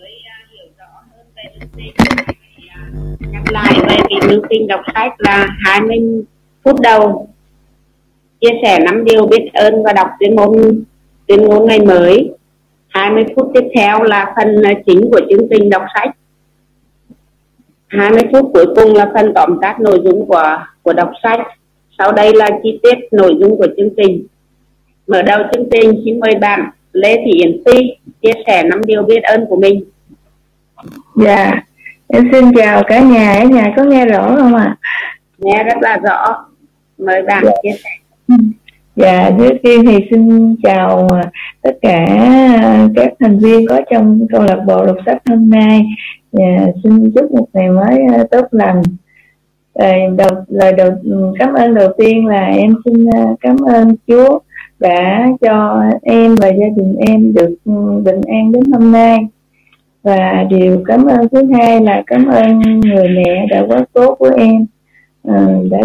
mới uh, hiểu rõ hơn về uh, nhắc à, lại về việc chương trình đọc sách là 20 phút đầu. Chia sẻ năm điều biết ơn và đọc tuyên ngôn tuyên ngôn ngày mới. 20 phút tiếp theo là phần à, chính của chương trình đọc sách. 20 phút cuối cùng là phần tóm tắt nội dung của của đọc sách. Sau đây là chi tiết nội dung của chương trình. Mở đầu chương trình xin mời bạn Lê Thị Yến Phi chia sẻ năm điều biết ơn của mình dạ em xin chào cả nhà ở nhà có nghe rõ không ạ à? nghe rất là rõ mời bạn dạ. chia sẻ Dạ, trước tiên thì xin chào à, tất cả à, các thành viên có trong câu lạc bộ đọc sách hôm nay. Dạ, xin chúc một ngày mới à, tốt lành. Lời đầu, lời đầu cảm ơn đầu tiên là em xin cảm ơn Chúa đã cho em và gia đình em được ừ, bình an đến hôm nay. Và điều cảm ơn thứ hai là cảm ơn người mẹ đã quá tốt của em, ờ, đã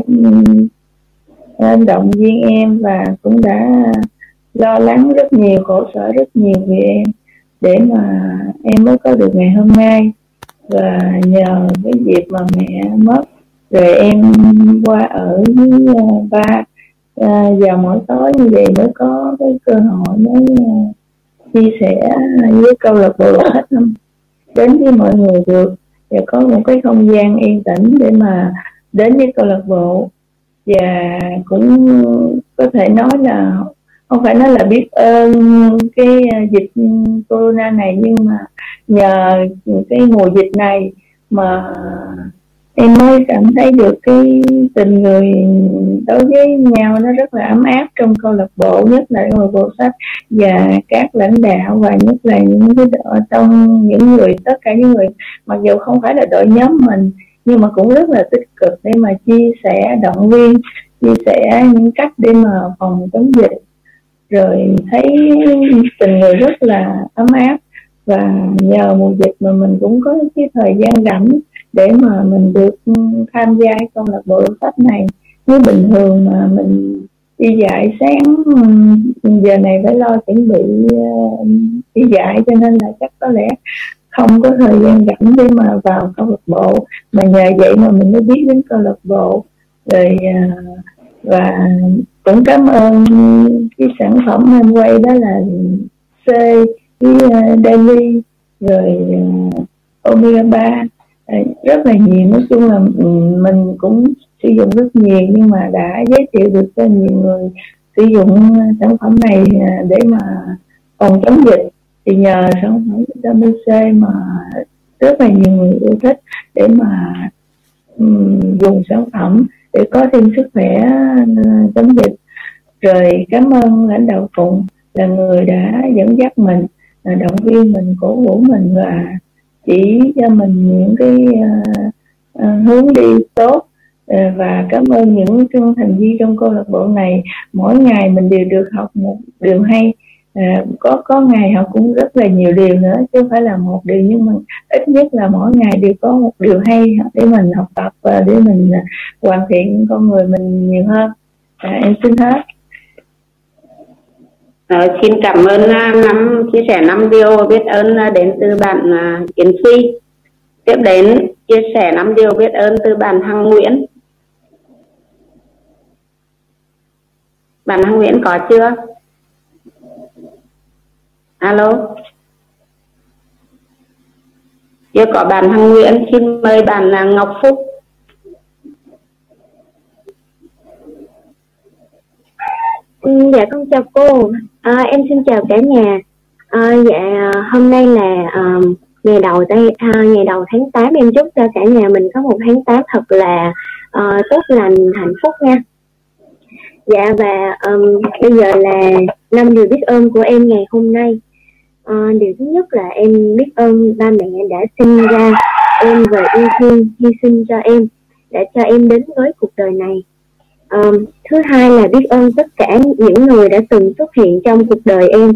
ừ, động viên em và cũng đã lo lắng rất nhiều khổ sở rất nhiều vì em để mà em mới có được ngày hôm nay và nhờ cái dịp mà mẹ mất rồi em qua ở với ờ, ba à, vào mỗi tối như vậy mới có cái cơ hội mới uh, chia sẻ với câu lạc bộ hết năm đến với mọi người được và có một cái không gian yên tĩnh để mà đến với câu lạc bộ. Và cũng có thể nói là không phải nói là biết ơn cái dịch corona này nhưng mà nhờ cái mùa dịch này mà em mới cảm thấy được cái tình người đối với nhau nó rất là ấm áp trong câu lạc bộ, nhất là người bộ sách và các lãnh đạo và nhất là những cái đội, trong những người, tất cả những người, mặc dù không phải là đội nhóm mình, nhưng mà cũng rất là tích cực để mà chia sẻ động viên, chia sẻ những cách để mà phòng chống dịch. Rồi thấy tình người rất là ấm áp và nhờ mùa dịch mà mình cũng có cái thời gian rảnh để mà mình được ừ, tham gia câu lạc bộ sách này. Nếu bình thường mà mình đi dạy sáng ừ, giờ này phải lo chuẩn bị ờ, đi dạy cho nên là chắc có lẽ không có thời gian rảnh để mà vào câu lạc bộ. Mà nhờ vậy mà mình mới biết đến câu lạc bộ. Rồi ờ, và cũng cảm ơn cái sản phẩm em quay đó là C cái ờ, daily, rồi omega 3 rất là nhiều. Nói chung là ừ, mình cũng sử dụng rất nhiều nhưng mà đã giới thiệu được cho nhiều người sử dụng ờ, sản phẩm này ờ, để mà phòng chống dịch. Thì nhờ sản phẩm vitamin C mà rất là nhiều người yêu thích để mà um, dùng sản phẩm để có thêm sức khỏe uh, chống dịch. Rồi cảm ơn lãnh đạo phụng là người đã dẫn dắt mình là động viên mình cổ vũ mình và chỉ cho mình những cái uh, hướng đi tốt. Ờ, và cảm ơn những thành viên trong câu lạc bộ này. Mỗi ngày mình đều được học một điều hay. À, có có ngày học cũng rất là nhiều điều nữa chứ không phải là một điều nhưng mà ít nhất là mỗi ngày đều có một điều hay để mình học tập và để mình hoàn thiện con người mình nhiều hơn. À, em xin hết. À, xin cảm ơn à, năm chia sẻ năm điều biết ơn à, đến từ bạn à, Kiến Yến Phi. Tiếp đến chia sẻ năm điều biết ơn từ bạn Hằng Nguyễn. Bạn Hằng Nguyễn có chưa? alo chưa có bạn Hằng Nguyễn xin mời bạn Ngọc Phúc ừ, dạ con chào cô. À, em xin chào cả nhà. À, dạ hôm nay là um, ngày đầu tây à, ngày đầu tháng 8 em chúc cho cả nhà mình có một tháng 8 thật là uh, tốt lành hạnh phúc nha. Dạ và um, bây giờ là năm điều biết ơn của em ngày hôm nay. À, điều thứ nhất là em biết ơn ba mẹ đã sinh ra em và yêu thương hy sinh cho em đã cho em đến với cuộc đời này à, thứ hai là biết ơn tất cả những người đã từng xuất hiện trong cuộc đời em.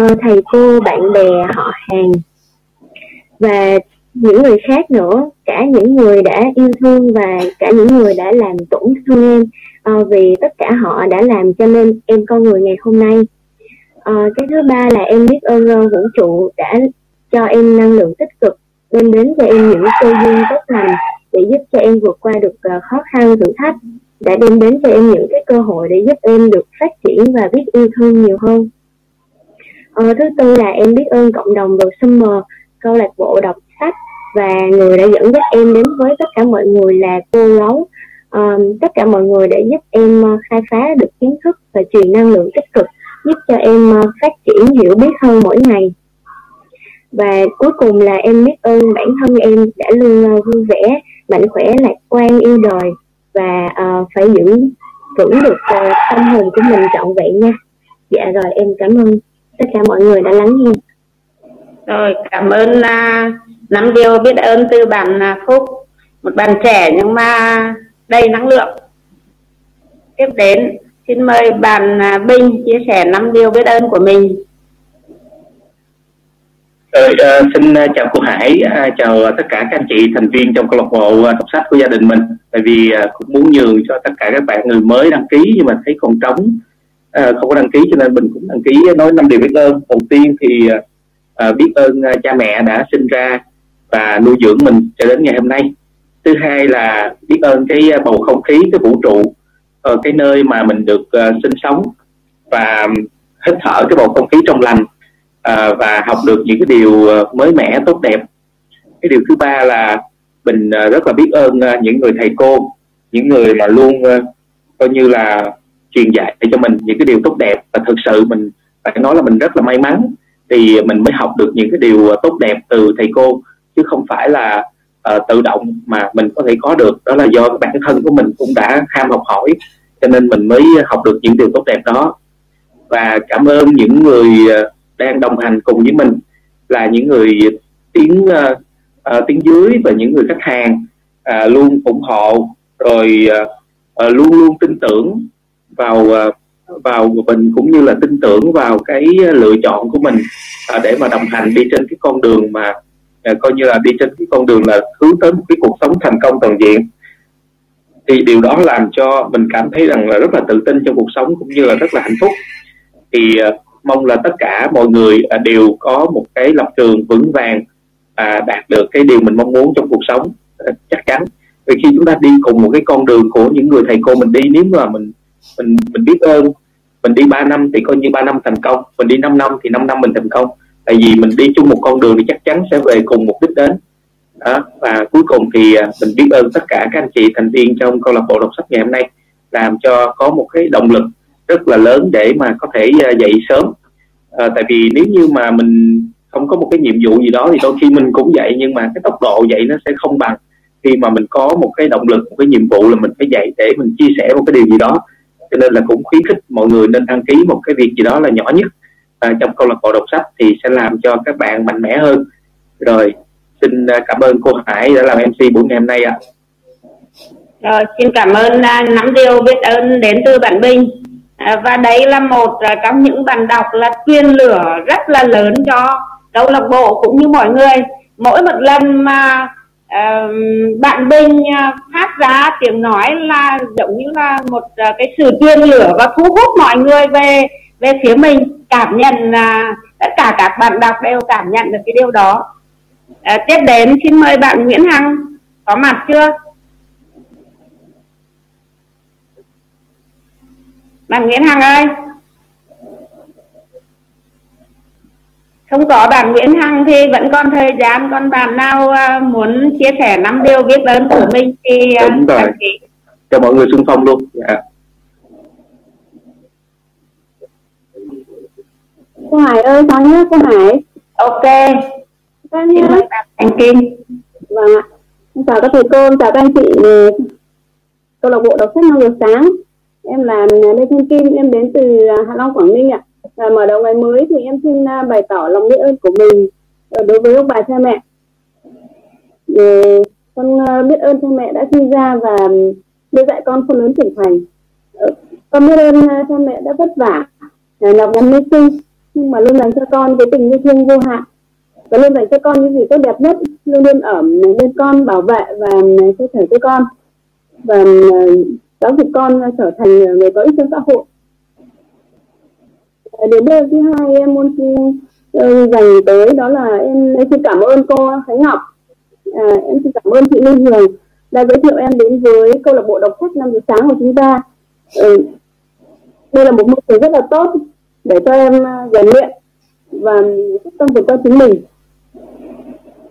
Uh, thầy cô bạn bè họ hàng và những người khác nữa cả những người đã yêu thương và cả những người đã làm tổn thương em. Uh, vì tất cả họ đã làm cho nên em con người ngày hôm nay. Uh, cái thứ ba là em biết ơn uh, vũ trụ đã cho em năng lượng tích cực đem đến cho em những cơ duyên tốt lành để giúp cho em vượt qua được uh, khó khăn thử thách đã đem đến cho em những cái cơ hội để giúp em được phát triển và biết yêu thương nhiều hơn. Ờ, thứ tư là em biết ơn cộng đồng The Summer câu lạc bộ đọc sách và người đã dẫn dắt em đến với tất cả mọi người là cô gấu um, ờ, tất cả mọi người để giúp em ờ, khai phá được kiến thức và truyền năng lượng tích cực giúp cho em ờ, phát triển hiểu biết hơn mỗi ngày. Và cuối cùng là em biết ơn bản thân em đã luôn vui vẻ mạnh khỏe lạc quan yêu đời và uh, phải giữ vững được uh, tâm hồn của mình trọn vẹn nha. Dạ rồi em cảm ơn tất cả mọi người đã lắng nghe. Rồi cảm ơn ờ, uh, năm điều biết ơn từ bạn uh, phúc một bạn trẻ nhưng mà đầy năng lượng. Tiếp đến xin mời bạn uh, binh chia sẻ năm điều biết ơn của mình. Rồi, uh, xin ờ, chào cô Hải, uh, chào tất cả các anh chị thành viên trong câu lạc bộ uh, đọc sách của gia đình mình. Tại vì uh, cũng muốn nhường cho tất cả các bạn người mới đăng ký nhưng mà thấy còn trống uh, không có đăng ký cho nên mình cũng đăng ký nói năm điều biết ơn. Đầu tiên thì uh, biết ơn uh, cha mẹ đã sinh ra và nuôi dưỡng mình cho đến ngày hôm nay. Thứ hai là biết ơn cái bầu không khí, cái vũ trụ, uh, cái nơi mà mình được uh, sinh sống và hít thở cái bầu không khí trong lành à, và học được những cái điều ờ, mới mẻ tốt đẹp. Cái điều thứ ba là mình ờ, rất là biết ơn ờ, những người thầy cô những người mà luôn coi như là truyền dạy cho mình những cái điều tốt đẹp. Và thực sự mình phải nói là mình rất là may mắn thì mình mới học được những cái điều tốt đẹp từ thầy cô chứ không phải là uh, tự động mà mình có thể có được. Đó là do bản thân của mình cũng đã ham học hỏi cho nên mình mới học được những điều tốt đẹp đó. Và cảm ơn những người đang đồng hành cùng với mình là những người tiếng uh, uh, tiếng dưới và những người khách hàng uh, luôn ủng hộ rồi uh, uh, luôn luôn tin tưởng vào uh, vào mình cũng như là tin tưởng vào cái lựa chọn của mình uh, để mà đồng hành đi trên cái con đường mà uh, coi như là đi trên cái con đường là hướng tới một cái cuộc sống thành công toàn diện. Thì điều đó làm cho mình cảm thấy rằng là rất là tự tin trong cuộc sống cũng như là rất là hạnh phúc. Thì uh, mong là tất cả mọi người à, đều có một cái lập trường vững vàng à, đạt được cái điều mình mong muốn trong cuộc sống à, chắc chắn vì khi chúng ta đi cùng một cái con đường của những người thầy cô mình đi nếu mà mình mình mình biết ơn mình đi 3 năm thì coi như 3 năm thành công mình đi 5 năm thì 5 năm mình thành công tại vì mình đi chung một con đường thì chắc chắn sẽ về cùng mục đích đến đó. và cuối cùng thì à, mình biết ơn tất cả các anh chị thành viên trong câu lạc bộ đọc sách ngày hôm nay làm cho có một cái động lực rất là lớn để mà có thể à, dậy sớm à, tại vì nếu như mà mình không có một cái nhiệm vụ gì đó thì đôi khi mình cũng dậy nhưng mà cái tốc độ dậy nó sẽ không bằng khi mà mình có một cái động lực một cái nhiệm vụ là mình phải dậy để mình chia sẻ một cái điều gì đó cho nên là cũng khuyến khích mọi người nên đăng ký một cái việc gì đó là nhỏ nhất à, trong câu lạc bộ đọc sách thì sẽ làm cho các bạn mạnh mẽ hơn rồi xin à, cảm ơn cô Hải đã làm MC buổi ngày hôm nay ạ. À. Rồi, xin cảm ơn à, uh, nắm điều biết ơn đến từ bạn Bình À, và đấy là một à, trong những bạn đọc là truyền lửa rất là lớn cho câu lạc bộ cũng như mọi người. Mỗi một lần mà uh, bạn Bình à, phát ra tiếng nói là giống như là một uh, cái sự truyền lửa và thu hút mọi người về về phía mình cảm nhận là uh, tất cả các bạn đọc đều cảm nhận được cái điều đó. Uh, tiếp đến xin mời bạn Nguyễn Hằng có mặt chưa? Bạn Nguyễn Hằng ơi. Không có bạn Nguyễn Hằng thì vẫn còn thời gian. Còn bạn nào uh, muốn chia sẻ năm điều biết ơn của mình thì uh, đúng rồi. cho mọi người xung phong luôn. Yeah. cô Hải ơi con nhé cô Hải. Ok. Con nhé anh Kim. Vâng ạ. Chào các thầy cô chào các anh chị. Câu lạc bộ đọc sách năm giờ sáng em là lê Thiên kim, em đến từ à, hạ long, quảng ninh ạ. Và mở đầu ngày mới thì em xin à, bày tỏ lòng biết ơn của mình à, đối với ông bà cha mẹ. Để con biết ơn cha mẹ đã sinh ra và nuôi dạy con khôn lớn trưởng thành. Ờ, con biết ơn cha mẹ đã vất vả nhọc ngắn hy sinh, nhưng mà luôn dành cho con với tình yêu thương vô hạn. Và luôn dành cho con những gì tốt đẹp nhất, luôn luôn ở bên con, bảo vệ và che chở cho con. Và giáo dục con trở thành người có ích cho xã hội. Đến đây thứ hai em muốn uh, dành tới đó là em, em xin cảm ơn cô Khánh Ngọc. À, em xin cảm ơn chị Lê Hường đã giới thiệu em đến với câu lạc bộ đọc sách năm giờ sáng của chúng ta. Ừ, đây là một môi trường rất là tốt để cho em à, rèn luyện và quyết tâm vượt qua chính mình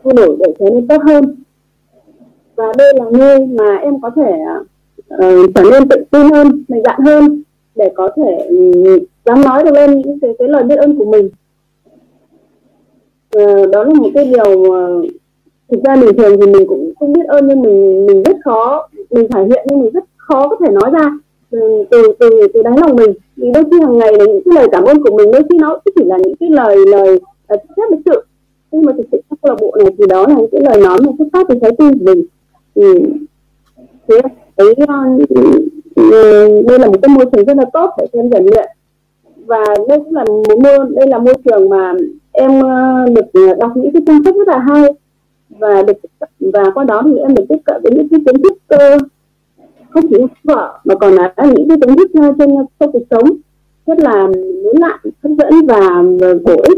thay đổi để trở nên tốt hơn. Và đây là nơi mà em có thể à, uh, trở nên tự tin hơn mạnh dạn hơn để có thể um, dám nói được lên những cái, cái lời biết ơn của mình. Uh, đó là một cái điều uh, thực ra bình thường thì mình cũng không biết ơn nhưng mình mình rất khó mình thể hiện nhưng mình rất khó có thể nói ra từ từ từ, từ đáy lòng mình. Vì đôi khi hàng ngày là những cái lời cảm ơn của mình đôi khi nó chỉ là những cái lời lời ờ, uh, rất lịch sự. Nhưng mà thực sự trong câu lạc bộ này thì đó là những cái lời nói mà xuất phát từ trái tim của mình. Thì thế cái ờ, đây là một cái môi trường rất là tốt để cho em rèn luyện. Và đây cũng là một môi, đây là môi trường mà em ờ, được ờ, đọc những cái trang sách rất là hay và được và qua đó thì em được tiếp cận với những cái kiến thức cơ không chỉ vợ mà còn là những cái kiến thức trên trong cuộc sống rất là mới lạ hấp dẫn và bổ ích.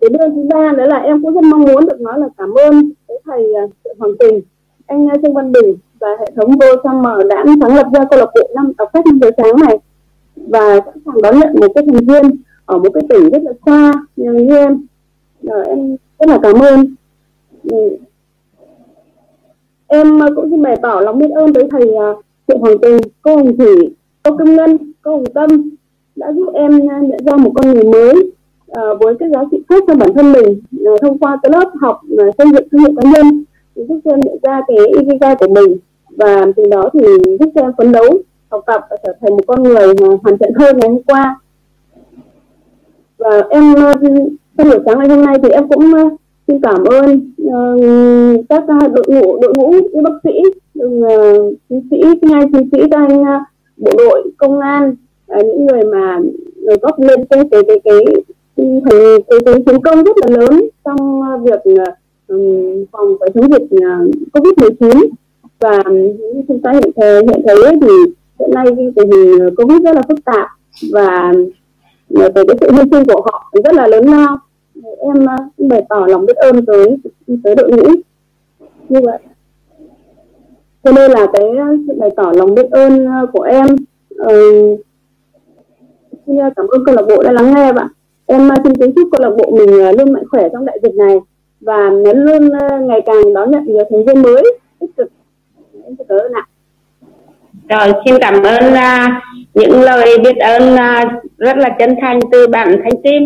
Cái điều thứ ba nữa là em cũng rất mong muốn được nói là cảm ơn cái thầy Hoàng Tình anh Trương Văn Bình và hệ thống vô Summer đã sáng lập ra câu lạc bộ năm đọc sách năm giờ sáng này. Và sẵn sàng đón nhận một cái thành viên ở một cái tỉnh rất là xa như em rồi em rất là cảm ơn. Ừ. em ờ, cũng xin bày tỏ lòng biết ơn tới thầy ờ, triệu Hoàng Tình cô Hồng Thủy, cô Kim Ngân, cô Hồng Tâm đã giúp em ờ, nhận ra một con người mới với cái giá trị khác cho bản thân mình thông qua cái lớp học xây dựng thương hiệu cá nhân giúp giúp em nhận ra cái ikigai của mình. Và từ đó thì giúp em phấn đấu học tập và trở thành một con người hoàn thiện hơn ngày hôm qua. Và em ờ, trong buổi sáng ngày hôm nay thì em cũng ờ, xin cảm ơn uh, các đội ngũ đội ngũ y bác sĩ uh, chiến sĩ ngay chiến sĩ các anh uh, bộ đội công an uh, những người mà người góp lên cái cái cái cái thành cái, cái chiến công rất là lớn trong việc uh, Ừ, phòng và chống dịch à, covid 19 và như chúng ta hiện thấy hiện thấy thì hiện nay tình hình covid rất là phức tạp. Và à, về cái sự hy sinh của họ rất là lớn lao. Em à, bày tỏ lòng biết ơn tới tới đội ngũ. Như vậy. Cho nên là cái sự bày tỏ lòng biết ơn của em uh, cảm ơn câu lạc bộ đã lắng nghe bạn. Em xin kính chúc câu lạc bộ mình luôn mạnh khỏe trong đại dịch này và luôn ờ, ngày càng đón nhận nhiều thành viên mới. Tích cực. Em cảm ơn ạ. Rồi xin cảm ơn uh, những lời biết ơn uh, rất là chân thành từ bạn Thanh Kim.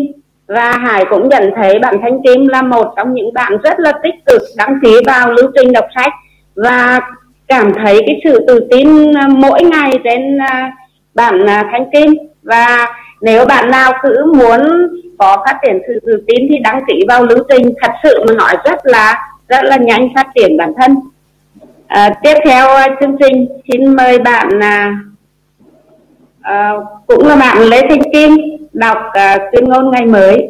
Và Hải cũng nhận thấy bạn Thanh Kim là một trong những bạn rất là tích cực đăng ký vào lưu trình đọc sách. Và cảm thấy cái sự tự tin à, mỗi ngày trên uh, bạn uh, Thanh Kim. Và nếu bạn nào cứ muốn có phát triển sự tự tin thì đăng ký vào lưu trình thật sự mà nói rất là rất là nhanh phát triển bản thân à, tiếp theo à, chương trình xin mời bạn à, à, cũng là bạn Lê Thanh Kim đọc à, tuyên ngôn ngày mới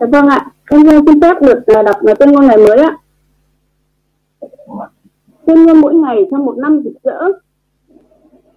Dạ vâng ạ, em xin phép được à, đọc à, tuyên ngôn ngày mới ạ. Tuyên ngôn mỗi ngày trong một năm rực rỡ.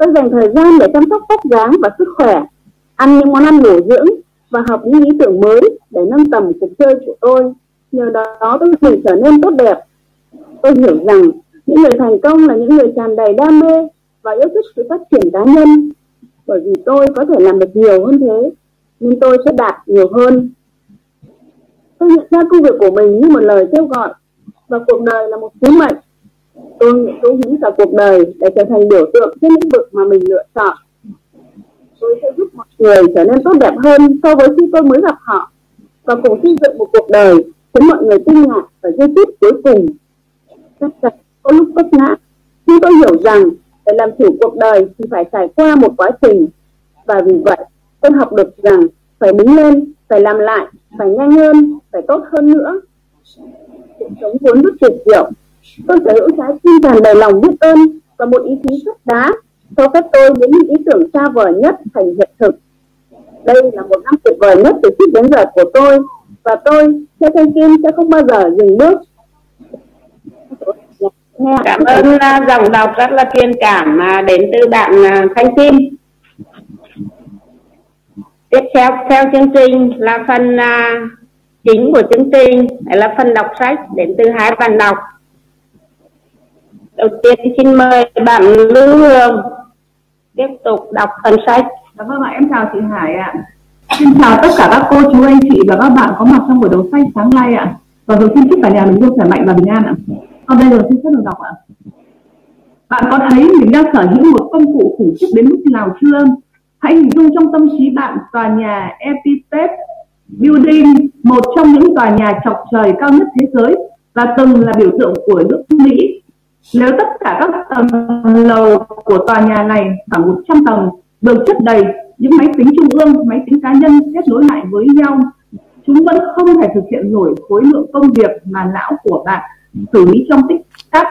Tôi dành thời gian để chăm sóc tóc dáng và sức khỏe, ăn những món ăn bổ dưỡng và học những ý tưởng mới để nâng tầm cuộc chơi của tôi. Nhờ đó tôi dần trở nên tốt đẹp. Tôi hiểu rằng những người thành công là những người tràn đầy đam mê và yêu thích sự phát triển cá nhân. Bởi vì tôi có thể làm được nhiều hơn thế nên tôi sẽ đạt nhiều hơn. Tôi nhận ra công việc của mình như một lời kêu gọi và cuộc đời là một sứ mệnh tôi nguyện cống hiến cả cuộc đời để trở thành biểu tượng trên lĩnh vực mà mình lựa chọn. Tôi sẽ giúp mọi người trở nên tốt đẹp hơn so với khi tôi mới gặp họ. Và cùng xây dựng một cuộc đời khiến mọi người kinh ngạc và giây phút cuối cùng. Chắc chắn có lúc vấp ngã, nhưng tôi hiểu rằng để làm chủ cuộc đời thì phải trải qua một quá trình. Và vì vậy, tôi học được rằng phải đứng lên, phải làm lại, phải nhanh hơn, phải tốt hơn nữa. Cuộc sống vốn rất tuyệt diệu tôi sở hữu trái tim tràn đầy lòng biết ơn và một ý chí sắt đá cho phép tôi biến những ý tưởng xa vời nhất thành hiện thực. Đây là một năm tuyệt vời nhất từ trước đến giờ của tôi và tôi, theo thanh kim, sẽ không bao giờ dừng bước. Cảm ơn à, dòng đọc rất là truyền cảm à, đến từ bạn à, thanh kim. Tiếp theo theo chương trình là phần chính của chương trình, là phần đọc sách đến từ hai bạn đọc đầu tiên xin mời bạn Lưu Hương tiếp tục đọc phần sách. Dạ vâng ạ, em chào chị Hải ạ. Xin chào tất cả các cô chú anh chị và các bạn có mặt trong buổi đấu sách sáng nay ạ. Và rồi xin chúc cả nhà mình luôn khỏe mạnh và bình an ạ. Còn bây giờ xin phép được đọc ạ. Bạn có thấy mình đang sở hữu một công cụ khủng khiếp đến mức nào chưa? Hãy hình dung trong tâm trí bạn tòa nhà Epithet Building, một trong những tòa nhà chọc trời cao nhất thế giới và từng là biểu tượng của nước Mỹ nếu tất cả các tầng lầu của tòa nhà này khoảng 100 tầng được chất đầy những máy tính trung ương, máy tính cá nhân kết nối lại với nhau, chúng vẫn không thể thực hiện nổi khối lượng công việc mà não của bạn xử lý trong tích tắc.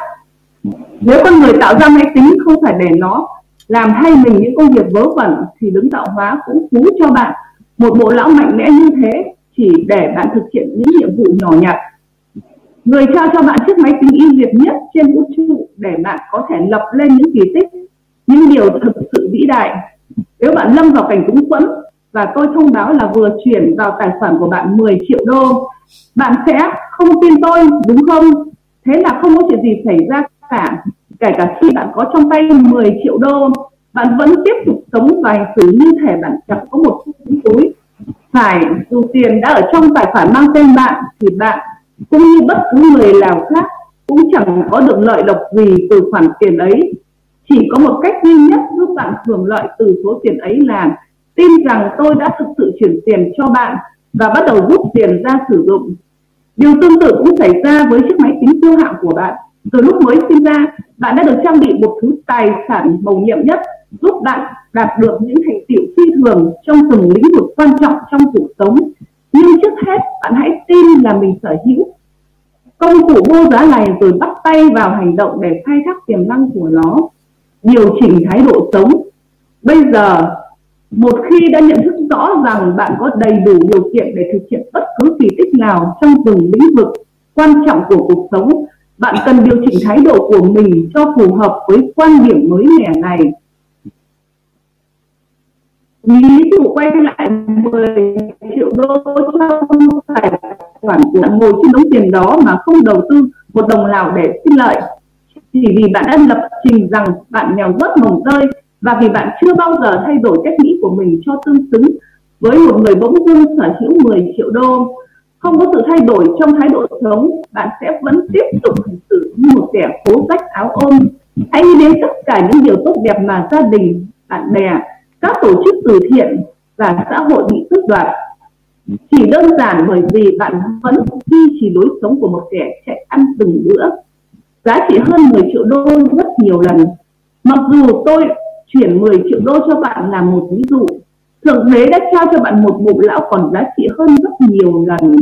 Nếu con người tạo ra máy tính không phải để nó làm thay mình những công việc vớ vẩn thì đứng tạo hóa cũng phú cho bạn một bộ lão mạnh mẽ như thế chỉ để bạn thực hiện những nhiệm vụ nhỏ nhặt Người trao cho bạn chiếc máy tính ưu việt nhất trên vũ trụ để bạn có thể lập lên những kỳ tích, những điều thực sự vĩ đại. Nếu bạn lâm vào cảnh túng quẫn và tôi thông báo là vừa chuyển vào tài khoản của bạn 10 triệu đô, bạn sẽ không tin tôi đúng không? Thế là không có chuyện gì xảy ra cả. Kể cả khi bạn có trong tay 10 triệu đô, bạn vẫn tiếp tục sống và hành xử như thể bạn chẳng có một chiếc túi. Phải, dù tiền đã ở trong tài khoản mang tên bạn thì bạn cũng như bất cứ người nào khác, cũng chẳng có được lợi lộc gì từ khoản tiền ấy. Chỉ có một cách duy nhất giúp bạn hưởng lợi từ số tiền ấy là, tin rằng tôi đã thực sự chuyển tiền cho bạn và bắt đầu rút tiền ra sử dụng. Điều tương tự cũng xảy ra với chiếc máy tính siêu hạng của bạn. Từ lúc mới sinh ra, bạn đã được trang bị một thứ tài sản màu nhiệm nhất giúp bạn đạt được những thành tựu phi thường trong từng lĩnh vực quan trọng trong cuộc sống nhưng trước hết, bạn hãy tin là mình sở hữu. Công cụ vô giá này rồi bắt tay vào hành động để khai thác tiềm năng của nó, điều chỉnh thái độ sống. Bây giờ, một khi đã nhận thức rõ rằng bạn có đầy đủ điều kiện để thực hiện bất cứ kỳ tích nào trong từng lĩnh vực quan trọng của cuộc sống, bạn cần điều chỉnh thái độ của mình cho phù hợp với quan điểm mới mẻ này. Ví dụ quay lại 10 đô không phải khoản ngồi trên đống tiền đó mà không đầu tư một đồng nào để sinh lợi chỉ vì bạn đã lập trình rằng bạn nghèo rớt mồng rơi và vì bạn chưa bao giờ thay đổi cách nghĩ của mình cho tương xứng với một người bỗng dưng sở hữu 10 triệu đô không có sự thay đổi trong thái độ sống bạn sẽ vẫn tiếp tục hành xử như một kẻ cố rách áo ôm hãy nghĩ đến tất cả những điều tốt đẹp mà gia đình bạn bè các tổ chức từ thiện và xã hội bị tước đoạt chỉ đơn giản bởi vì bạn vẫn duy trì lối sống của một kẻ chạy ăn từng bữa. Giá trị hơn 10 triệu đô rất nhiều lần. Mặc dù tôi chuyển 10 triệu đô cho bạn là một ví dụ, thượng đế đã trao cho bạn một bộ lão còn giá trị hơn rất nhiều lần.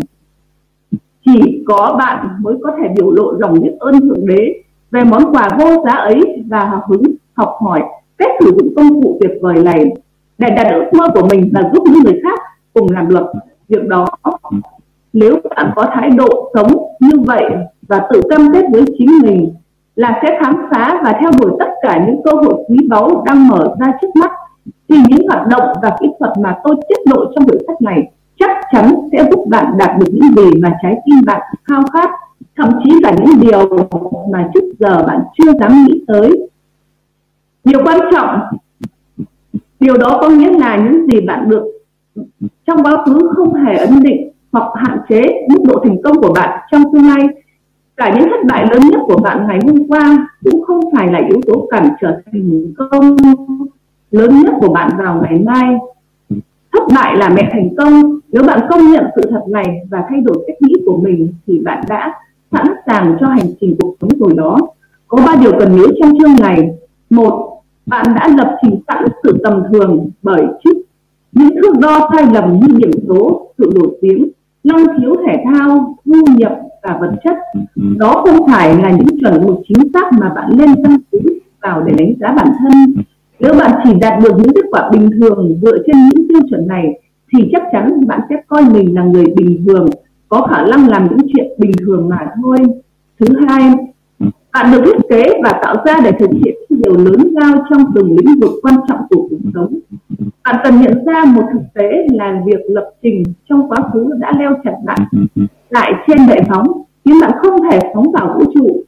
Chỉ có bạn mới có thể biểu lộ lòng biết ơn thượng đế về món quà vô giá ấy và hào hứng học hỏi cách sử dụng công cụ tuyệt vời này để đạt ước mơ của mình và giúp những người khác cùng làm được việc đó. Nếu bạn có thái độ sống như vậy và tự cam kết với chính mình là sẽ khám phá và theo đuổi tất cả những cơ hội quý báu đang mở ra trước mắt, thì những hoạt động và kỹ thuật mà tôi tiết lộ trong buổi sách này chắc chắn sẽ giúp bạn đạt được những gì mà trái tim bạn khao khát, thậm chí là những điều mà trước giờ bạn chưa dám nghĩ tới. Điều quan trọng, điều đó có nghĩa là những gì bạn được trong quá khứ không hề ấn định hoặc hạn chế mức độ thành công của bạn trong tương lai. Cả những thất bại lớn nhất của bạn ngày hôm qua cũng không phải là yếu tố cản trở thành công lớn nhất của bạn vào ngày mai. Thất bại là mẹ thành công. Nếu bạn công nhận sự thật này và thay đổi cách nghĩ của mình thì bạn đã sẵn sàng cho hành trình cuộc sống rồi đó. Có ba điều cần nhớ trong chương này. Một, bạn đã lập trình sẵn sự tầm thường bởi trước những thước đo sai lầm như điểm số, sự nổi tiếng năng khiếu thể thao, thu nhập và vật chất, đó không phải là những chuẩn mực chính xác mà bạn nên căn cứ vào để đánh giá bản thân. Nếu bạn chỉ đạt được những kết quả bình thường dựa trên những tiêu chuẩn này, thì chắc chắn bạn sẽ coi mình là người bình thường, có khả năng làm những chuyện bình thường mà thôi. Thứ hai, bạn được thiết kế và tạo ra để thực hiện điều lớn lao trong từng lĩnh vực quan trọng của cuộc sống. Bạn cần nhận ra một thực tế là việc lập trình trong quá khứ đã leo chặt bạn lại trên bệ phóng khiến bạn không thể phóng vào vũ trụ.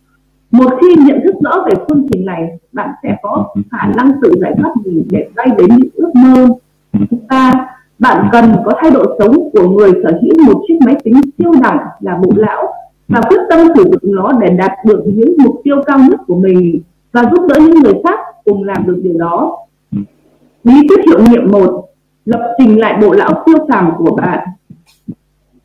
Một khi nhận thức rõ về phương trình này, bạn sẽ có khả năng tự giải thoát mình để bay đến những ước mơ. Và bạn cần có thái độ sống của người sở hữu một chiếc máy tính siêu đẳng là bộ lão và quyết tâm sử dụng nó để đạt được những mục tiêu cao nhất của mình và giúp đỡ những người khác cùng làm được điều đó. Bí quyết hiệu nghiệm một lập trình lại bộ lão siêu phàm của bạn.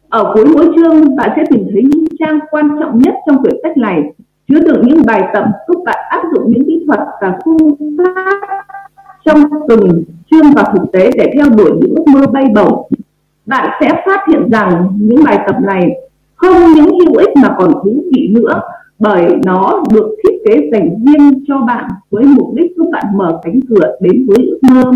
Ở cuối mỗi chương, bạn sẽ tìm thấy những trang quan trọng nhất trong quyển sách này, chứa đựng những bài tập giúp bạn áp dụng những kỹ thuật và phương pháp trong từng chương và thực tế để theo đuổi những ước mơ bay bổng. Bạn sẽ phát hiện rằng những bài tập này không những hữu ích mà còn thú vị nữa bởi nó được thiết kế dành riêng cho bạn với mục đích giúp bạn mở cánh cửa đến với ước mơ.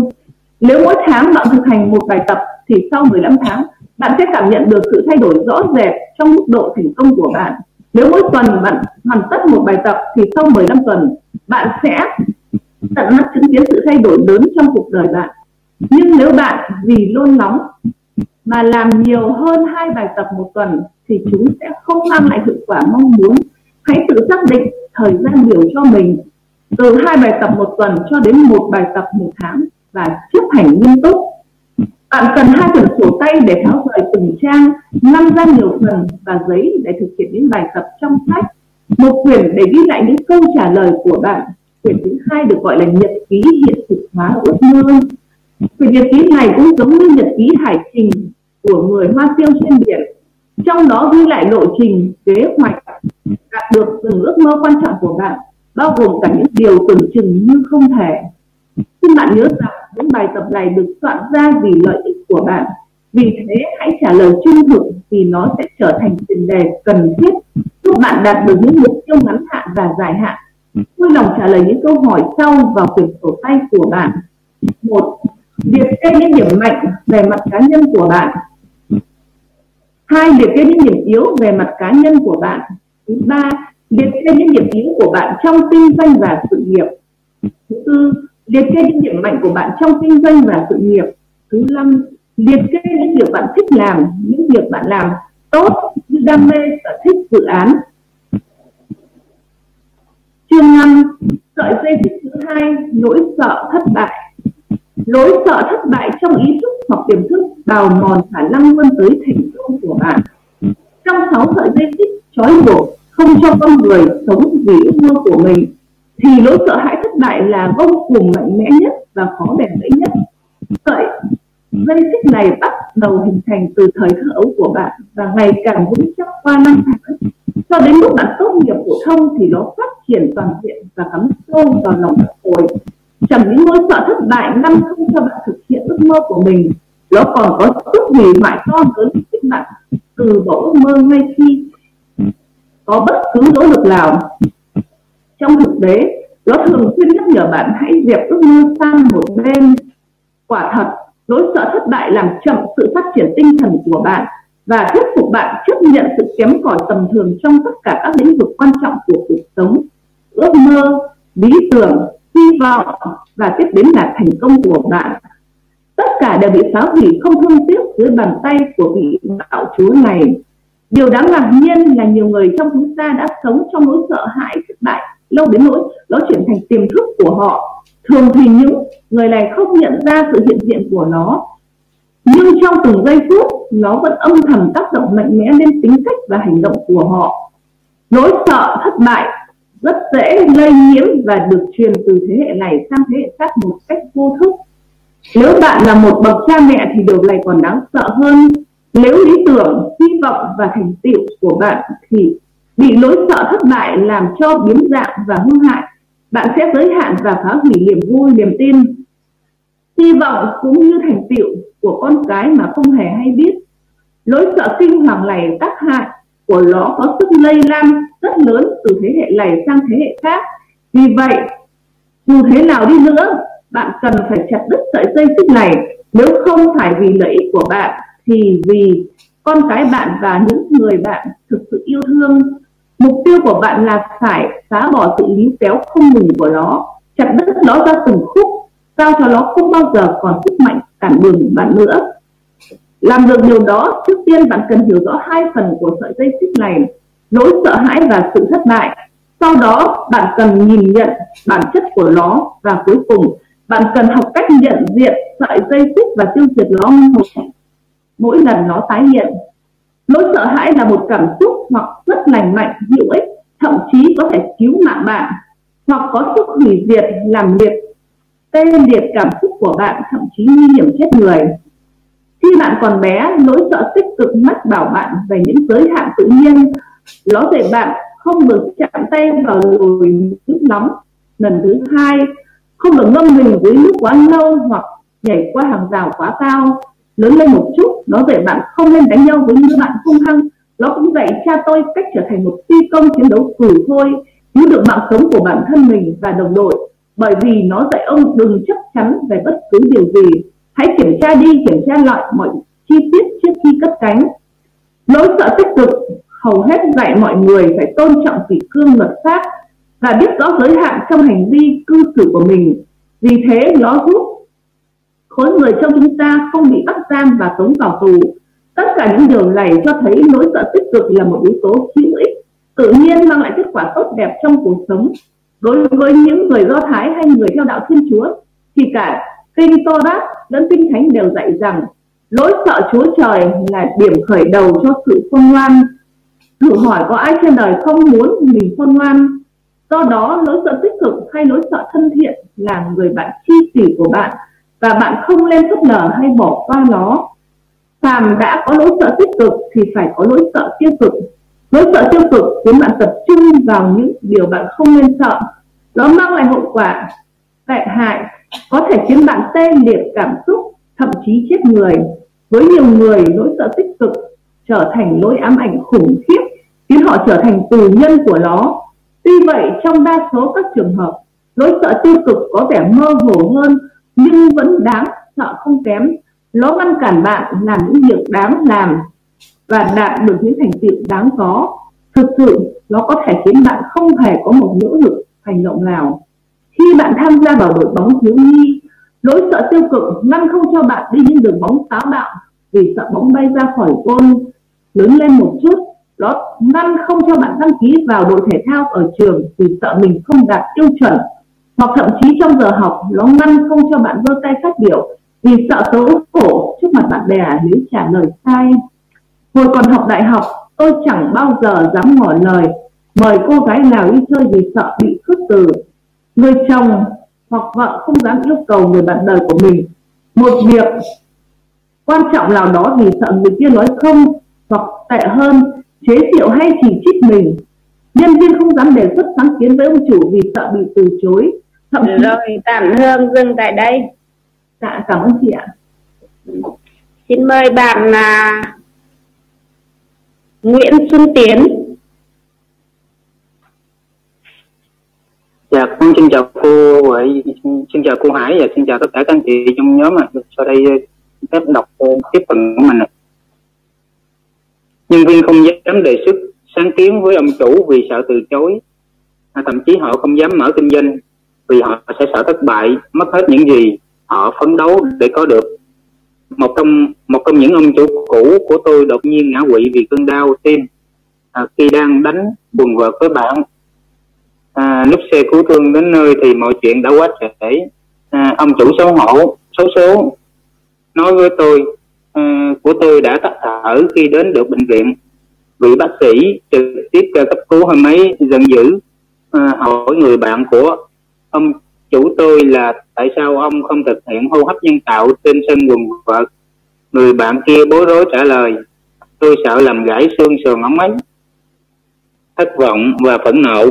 Nếu mỗi tháng bạn thực hành một bài tập thì sau 15 tháng, bạn sẽ cảm nhận được sự thay đổi rõ rệt trong mức độ thành công của bạn. Nếu mỗi tuần bạn hoàn tất một bài tập thì sau 15 tuần, bạn sẽ tận mắt chứng kiến sự thay đổi lớn trong cuộc đời bạn. Nhưng nếu bạn vì luôn nóng mà làm nhiều hơn hai bài tập một tuần thì chúng sẽ không mang lại hiệu quả mong muốn hãy tự xác định thời gian biểu cho mình, từ hai bài tập một tuần cho đến một bài tập một tháng và chấp hành nghiêm túc. Bạn cần hai quyển sổ tay để tháo rời từng trang, năm ra nhiều phần và giấy để thực hiện những bài tập trong sách. Một quyển để ghi lại những câu trả lời của bạn. Quyển thứ hai được gọi là nhật ký hiện thực hóa ước mơ. Quyển nhật ký này cũng giống như nhật ký hải trình của người hoa tiêu trên biển. Trong đó ghi lại lộ trình, kế hoạch đạt được từng ước mơ quan trọng của bạn, bao gồm cả những điều tưởng chừng như không thể. Xin bạn nhớ rằng những bài tập này được soạn ra vì lợi ích của bạn. Vì thế, hãy trả lời trung thực vì nó sẽ trở thành tiền đề cần thiết giúp bạn đạt được những mục tiêu ngắn hạn và dài hạn. Vui lòng trả lời những câu hỏi sau vào quyển sổ tay của bạn. Một, liệt kê những điểm mạnh về mặt cá nhân của bạn. Hai, liệt kê những điểm yếu về mặt cá nhân của bạn thứ ba, liệt kê những điểm yếu của bạn trong kinh doanh và sự nghiệp. Thứ tư, liệt kê những điểm mạnh của bạn trong kinh doanh và sự nghiệp. Thứ năm, liệt kê những việc bạn thích làm, những việc bạn làm tốt như đam mê sở thích dự án. Chương năm, sợi dây xích thứ hai, nỗi sợ thất bại. Nỗi sợ thất bại trong ý thức hoặc tiềm thức bào mòn khả năng vươn tới thành công của bạn. Trong sáu sợi dây xích trói buộc không cho con người sống vì ước mơ của mình, thì nỗi sợ hãi thất bại là vô cùng mạnh mẽ nhất và khó bền bỉ nhất. Vậy dây xích này bắt đầu hình thành từ thời thơ ấu của bạn và ngày càng vững chắc qua năm tháng. Cho đến lúc bạn tốt nghiệp phổ thông thì nó phát triển toàn diện và cắm sâu vào lòng bạn phổi chẳng những nỗi sợ thất bại ngăn không cho bạn thực hiện ước mơ của mình, nó còn có sức hủy hoại to lớn giúp bạn. Từ bỏ ước mơ ngay khi có bất cứ nỗ lực nào. Trong thực tế nó thường xuyên nhắc nhở bạn hãy dẹp ước mơ sang một bên. Quả thật, nỗi sợ thất bại làm chậm sự phát triển tinh thần của bạn và thuyết phục bạn chấp nhận sự kém cỏi tầm thường trong tất cả các lĩnh vực quan trọng của cuộc sống. Ước mơ, lý tưởng, hy vọng và tiếp đến là thành công của bạn. Tất cả đều bị phá hủy không thương tiếc dưới bàn tay của vị đạo chúa này điều đáng ngạc nhiên là nhiều người trong chúng ta đã sống trong nỗi sợ hãi, thất bại, lâu đến nỗi nó chuyển thành tiềm thức của họ. Thường thì những người này không nhận ra sự hiện diện của nó, nhưng trong từng giây phút, nó vẫn âm thầm tác động mạnh mẽ lên tính cách và hành động của họ. Nỗi sợ, thất bại rất dễ lây nhiễm và được truyền từ thế hệ này sang thế hệ khác một cách vô thức. Nếu bạn là một bậc cha mẹ thì điều này còn đáng sợ hơn nếu lý tưởng, hy vọng và thành tựu của bạn thì bị nỗi sợ thất bại làm cho biến dạng và hư hại, bạn sẽ giới hạn và phá hủy niềm vui, niềm tin. Hy vọng cũng như thành tựu của con cái mà không hề hay biết. Nỗi sợ kinh hoàng này tác hại của nó có sức lây lan rất lớn từ thế hệ này sang thế hệ khác. Vì vậy, dù thế nào đi nữa, bạn cần phải chặt đứt sợi dây xích này, nếu không phải vì lợi ích của bạn thì vì con cái bạn và những người bạn thực sự yêu thương, mục tiêu của bạn là phải phá bỏ sự líu kéo không ngừng của nó, chặt đứt nó ra từng khúc sao cho nó không bao giờ còn sức mạnh cản đường bạn nữa. Làm được điều đó, trước tiên bạn cần hiểu rõ hai phần của sợi dây xích này, nỗi sợ hãi và sự thất bại. Sau đó, bạn cần nhìn nhận bản chất của nó và cuối cùng, bạn cần học cách nhận diện sợi dây xích và tiêu diệt nó một mỗi lần nó tái hiện, nỗi sợ hãi là một cảm xúc hoặc rất lành mạnh, hữu ích, thậm chí có thể cứu mạng bạn, hoặc có sức hủy diệt, làm liệt, tê liệt cảm xúc của bạn, thậm chí nguy hiểm chết người. Khi bạn còn bé, nỗi sợ tích cực mách bảo bạn về những giới hạn tự nhiên, nó dạy bạn không được chạm tay vào nồi nước nóng lần thứ hai, không được ngâm mình dưới nước quá lâu hoặc nhảy qua hàng rào quá cao, lớn lên một chút nó dạy bạn không nên đánh nhau với những bạn hung hăng. Nó cũng dạy cha tôi cách trở thành một phi công chiến đấu cử thôi. Cứu được mạng sống của bản thân mình và đồng đội. Bởi vì nó dạy ông đừng chắc chắn về bất cứ điều gì. Hãy kiểm tra đi, kiểm tra lại mọi chi tiết trước khi cất cánh. Nỗi sợ tích cực hầu hết dạy mọi người phải tôn trọng kỷ cương luật pháp và biết rõ giới hạn trong hành vi cư xử của mình. Vì thế nó giúp khối người trong chúng ta không bị bắt giam và tống vào tù tất cả những điều này cho thấy nỗi sợ tích cực là một yếu tố hữu ích tự nhiên mang lại kết quả tốt đẹp trong cuộc sống đối với những người do thái hay người theo đạo thiên chúa thì cả kinh Torah lẫn kinh thánh đều dạy rằng nỗi sợ Chúa Trời là điểm khởi đầu cho sự khôn ngoan. Thử hỏi có ai trên đời không muốn mình khôn ngoan? Do đó, nỗi sợ tích cực hay nỗi sợ thân thiện là người bạn chi kỷ của bạn và bạn không nên phớt lờ hay bỏ qua nó. Phàm đã có nỗi sợ tích cực thì phải có nỗi sợ tiêu cực. Nỗi sợ tiêu cực khiến bạn tập trung vào những điều bạn không nên sợ. Nó mang lại hậu quả tệ hại, có thể khiến bạn tê liệt cảm xúc, thậm chí chết người với nhiều người nỗi sợ tích cực trở thành nỗi ám ảnh khủng khiếp, khiến họ trở thành tù nhân của nó tuy vậy, trong đa số các trường hợp nỗi sợ tiêu cực có vẻ mơ hồ hơn nhưng vẫn đáng sợ không kém. Nó ngăn cản bạn làm những việc đáng làm và đạt được những thành tựu đáng có. Thực sự, nó có thể khiến bạn không hề có một nỗ lực, hành động nào. Khi bạn tham gia vào đội bóng thiếu nhi lỗi sợ tiêu cực ngăn không cho bạn đi những đường bóng táo bạo vì sợ bóng bay ra khỏi côn lớn lên một chút nó ngăn không cho bạn đăng ký vào đội thể thao ở trường vì sợ mình không đạt tiêu chuẩn hoặc thậm chí trong giờ học, nó ngăn không cho bạn giơ tay phát biểu vì sợ xấu hổ trước mặt bạn bè nếu trả lời sai. Hồi còn học đại học, tôi chẳng bao giờ dám ngỏ lời, mời cô gái nào đi chơi vì sợ bị khước từ. Người chồng hoặc vợ không dám yêu cầu người bạn đời của mình. Một việc quan trọng nào đó vì sợ người kia nói không hoặc tệ hơn, chế giễu hay chỉ trích mình. Nhân viên không dám đề xuất sáng kiến với ông chủ vì sợ bị từ chối rồi tạm hương dừng tại đây dạ cảm ơn chị ạ xin mời bạn là Nguyễn Xuân Tiến Dạ, con xin chào cô xin chào cô Hải và xin chào tất cả các anh chị trong nhóm ạ. À. Sau đây phép đọc tiếp phần của mình ạ. Nhân viên không dám đề xuất sáng kiến với ông chủ vì sợ từ chối. À, thậm chí họ không dám mở kinh doanh vì họ sẽ sợ thất bại, mất hết những gì họ phấn đấu để có được. Một trong một trong những ông chủ cũ của tôi đột nhiên ngã quỵ vì cơn đau tim à, khi đang đánh quần vợt với bạn. À, lúc xe cứu thương đến nơi thì mọi chuyện đã quá trễ. À, ông chủ xấu hổ xấu số nói với tôi à, của tôi đã tắt thở khi đến được bệnh viện. Vị bác sĩ trực tiếp cấp cứu hôm ấy giận dữ à, hỏi người bạn của ông chủ tôi là tại sao ông không thực hiện hô hấp nhân tạo trên sân quần vợt? Người bạn kia bối rối trả lời tôi sợ làm gãy xương sườn ống ấy. Thất vọng và phẫn nộ.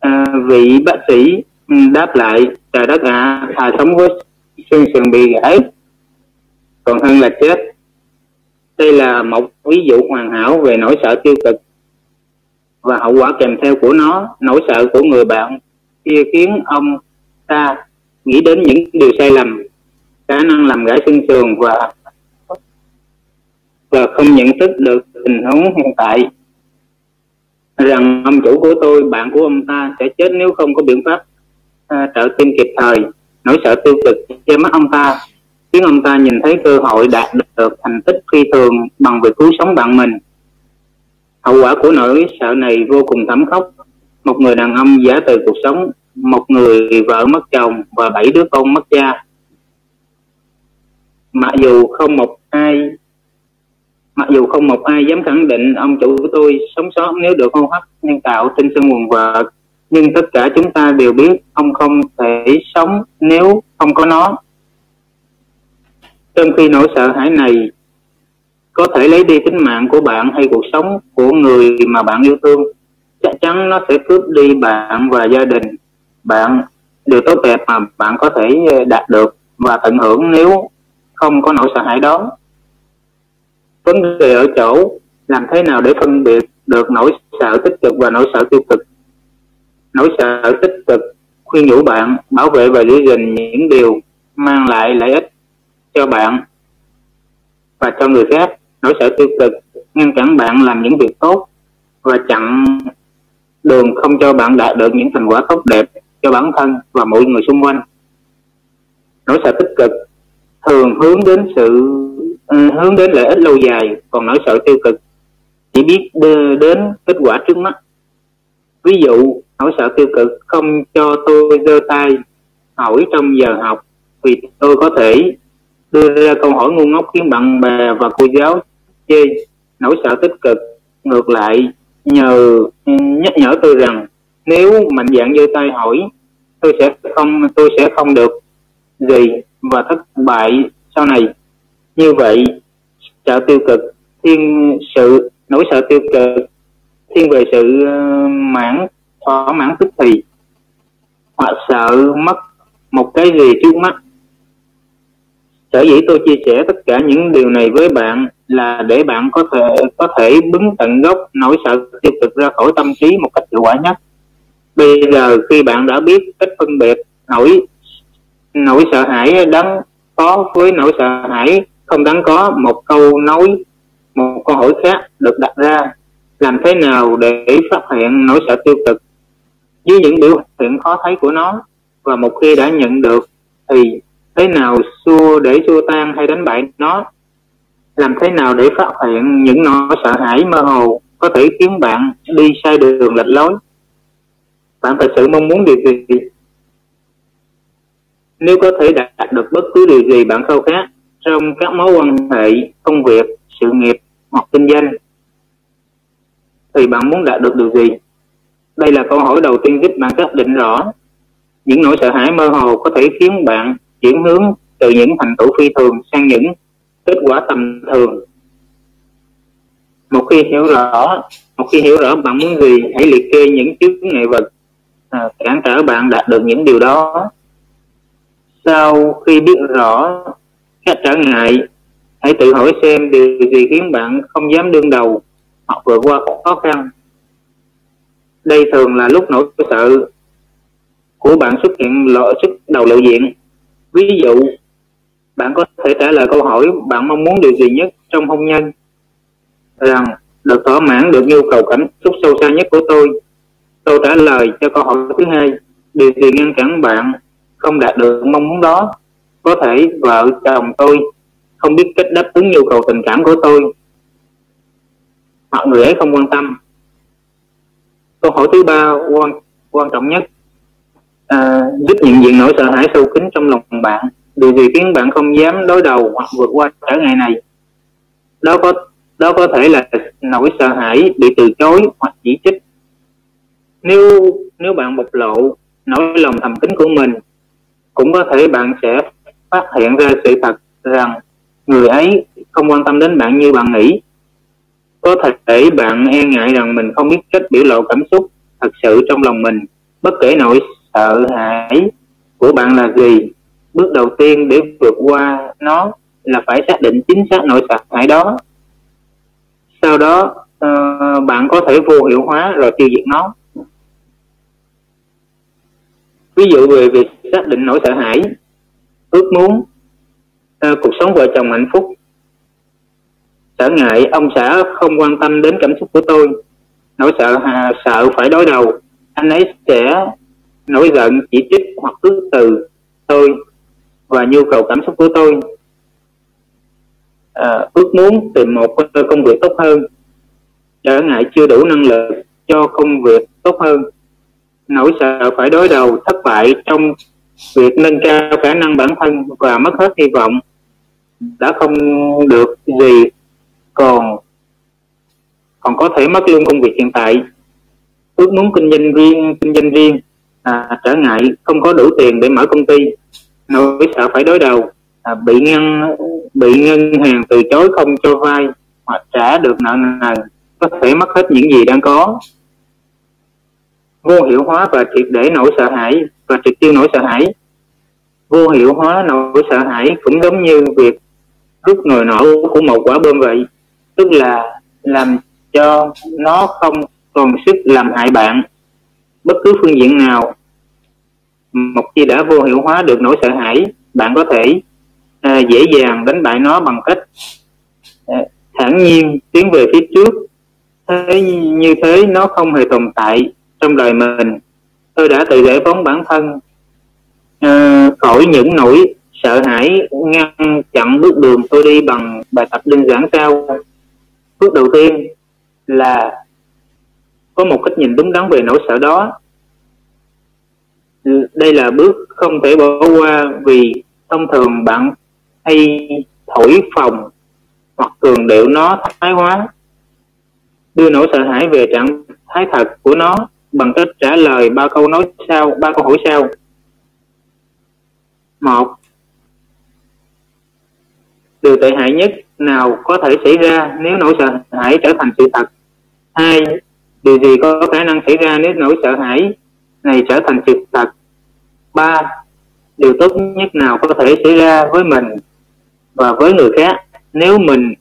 À, vị bác sĩ ừ, đáp lại trời đất ạ à, thà sống với xương sườn bị gãy còn hơn là chết. Đây là một ví dụ hoàn hảo về nỗi sợ tiêu cực và hậu quả kèm theo của nó nỗi sợ của người bạn kia khiến ông ta nghĩ đến những điều sai lầm khả năng làm gãy xương sườn và và không nhận thức được tình huống hiện tại. Rằng ông chủ của tôi bạn của ông ta sẽ chết nếu không có biện pháp à, trợ tim kịp thời nỗi sợ tiêu cực che mắt ông ta khiến ông ta nhìn thấy cơ hội đạt được thành tích phi thường bằng việc cứu sống bạn mình. Hậu quả của nỗi sợ này vô cùng thảm khốc một người đàn ông giả từ cuộc sống, một người vợ mất chồng và bảy đứa con mất cha. Mặc dù không một ai, mặc dù không một ai dám khẳng định ông chủ của tôi sống sót nếu được hô hấp nhân tạo tinh sơn quần vợt, nhưng tất cả chúng ta đều biết ông không thể sống nếu không có nó. Trong khi nỗi sợ hãi này, có thể lấy đi tính mạng của bạn hay cuộc sống của người mà bạn yêu thương chắc chắn nó sẽ cướp đi bạn và gia đình. Bạn, điều tốt đẹp mà bạn có thể ờ, đạt được và tận hưởng nếu không có nỗi sợ hãi đó. Vấn đề ở chỗ làm thế nào để phân biệt được nỗi sợ tích cực và nỗi sợ tiêu cực? Nỗi sợ tích cực khuyên nhủ bạn bảo vệ và giữ gìn những điều mang lại lợi ích cho bạn và cho người khác. Nỗi sợ tiêu cực ngăn cản bạn làm những việc tốt và chặn đường không cho bạn đạt được những thành quả tốt đẹp cho bản thân và mọi người xung quanh. Nỗi sợ tích cực, thường hướng đến sự ừ, hướng đến lợi ích lâu dài, còn nỗi sợ tiêu cực. Chỉ biết đưa đến kết quả trước mắt. Ví dụ nỗi sợ tiêu cực, không cho tôi giơ tay, hỏi trong giờ học, vì tôi có thể đưa ra câu hỏi ngu ngốc khiến bạn bè và cô giáo chê. Nỗi sợ tích cực, ngược lại nhờ ừ, nhắc nhở tôi rằng nếu mạnh dạng giơ tay hỏi tôi sẽ không tôi sẽ không được gì và thất bại sau này. Như vậy sợ tiêu cực thiên sự nỗi sợ tiêu cực thiên về sự uh, mãn thỏa mãn tức thì hoặc sợ mất một cái gì trước mắt. Sở dĩ tôi chia sẻ tất cả những điều này với bạn là để bạn có thể có thể bứng tận gốc, nỗi sợ tiêu cực ra khỏi tâm trí một cách hiệu quả nhất. Bây giờ khi bạn đã biết cách phân biệt nỗi nỗi sợ hãi đáng có với nỗi sợ hãi không đáng có, một câu nói, một câu hỏi khác được đặt ra, làm thế nào để phát hiện nỗi sợ tiêu cực? Với những biểu hiện khó thấy của nó, và một khi đã nhận được, thì thế nào xua để xua tan hay đánh bại nó? Làm thế nào để phát hiện những nỗi sợ hãi mơ hồ có thể khiến bạn đi sai đường lệch lối? Bạn thật sự mong muốn điều gì? Nếu có thể đạt được bất cứ điều gì bạn khao khát trong các mối quan hệ, công việc, sự nghiệp hoặc kinh doanh, thì bạn muốn đạt được điều gì? Đây là câu hỏi đầu tiên giúp bạn xác định rõ những nỗi sợ hãi mơ hồ có thể khiến bạn chuyển hướng từ những thành tựu phi thường sang những kết quả tầm thường. Một khi hiểu rõ một khi hiểu rõ bạn muốn gì hãy liệt kê những chướng ngại vật à, cản trở bạn đạt được những điều đó. Sau khi biết rõ các trở ngại hãy tự hỏi xem điều gì khiến bạn không dám đương đầu hoặc vượt qua khó khăn. Đây thường là lúc nỗi sợ của bạn xuất hiện lộ xuất đầu lộ diện. Ví dụ bạn có thể trả lời câu hỏi bạn mong muốn điều gì nhất trong hôn nhân? Rằng được thỏa mãn được nhu cầu cảm xúc sâu xa nhất của tôi. Tôi trả lời cho câu hỏi thứ hai điều gì ngăn cản bạn không đạt được mong muốn đó? Có thể vợ chồng tôi không biết cách đáp ứng nhu cầu tình cảm của tôi. Hoặc người ấy không quan tâm. Câu hỏi thứ ba quan quan trọng nhất. À, giúp nhận diện nỗi sợ hãi sâu kín trong lòng bạn điều gì khiến bạn không dám đối đầu hoặc vượt qua trở ngại này? Đó có đó có thể là nỗi sợ hãi bị từ chối hoặc chỉ trích. Nếu nếu bạn bộc lộ nỗi lòng thầm kín của mình, cũng có thể bạn sẽ phát hiện ra sự thật rằng người ấy không quan tâm đến bạn như bạn nghĩ. Có thể bạn e ngại rằng mình không biết cách biểu lộ cảm xúc thật sự trong lòng mình, bất kể nỗi sợ hãi của bạn là gì bước đầu tiên để vượt qua nó là phải xác định chính xác nỗi sợ hãi đó. Sau đó uh, bạn có thể vô hiệu hóa rồi tiêu diệt nó. Ví dụ về việc xác định nỗi sợ hãi ước muốn uh, cuộc sống vợ chồng hạnh phúc sợ ngại ông xã không quan tâm đến cảm xúc của tôi nỗi sợ à, sợ phải đối đầu anh ấy sẽ nổi giận chỉ trích hoặc cứ từ tôi và nhu cầu cảm xúc của tôi. À, ước muốn tìm một công việc tốt hơn. Trở ngại chưa đủ năng lực cho công việc tốt hơn. Nỗi sợ phải đối đầu thất bại trong việc nâng cao khả năng bản thân và mất hết hy vọng đã không được gì còn còn có thể mất luôn công việc hiện tại. Ước muốn kinh doanh riêng kinh doanh riêng. À, trở ngại không có đủ tiền để mở công ty nỗi sợ phải đối đầu à, bị ngân bị ngân hàng từ chối không cho vay hoặc trả được nợ nần có thể mất hết những gì đang có. Vô hiệu hóa và triệt để nỗi sợ hãi và triệt tiêu nỗi sợ hãi. Vô hiệu hóa nỗi sợ hãi cũng giống như việc rút nồi nổ của một quả bom vậy tức là làm cho nó không còn sức làm hại bạn. Bất cứ phương diện nào một khi đã vô hiệu hóa được nỗi sợ hãi bạn có thể à, dễ dàng đánh bại nó bằng cách à, thản nhiên tiến về phía trước. Thế như thế nó không hề tồn tại trong đời mình. Tôi đã tự giải phóng bản thân à, khỏi những nỗi sợ hãi ngăn chặn bước đường tôi đi bằng bài tập đơn giản sau. Bước đầu tiên là có một cách nhìn đúng đắn về nỗi sợ đó đây là bước không thể bỏ qua vì thông thường bạn hay thổi phòng hoặc cường điệu nó thái hóa, đưa nỗi sợ hãi về trạng thái thật của nó bằng cách trả lời ba câu nói sau, ba câu hỏi sau. Một, điều tệ hại nhất nào có thể xảy ra nếu nỗi sợ hãi trở thành sự thật? Hai, điều gì có khả năng xảy ra nếu nỗi sợ hãi này trở thành sự thật ba điều tốt nhất nào có thể xảy ra với mình và với người khác nếu mình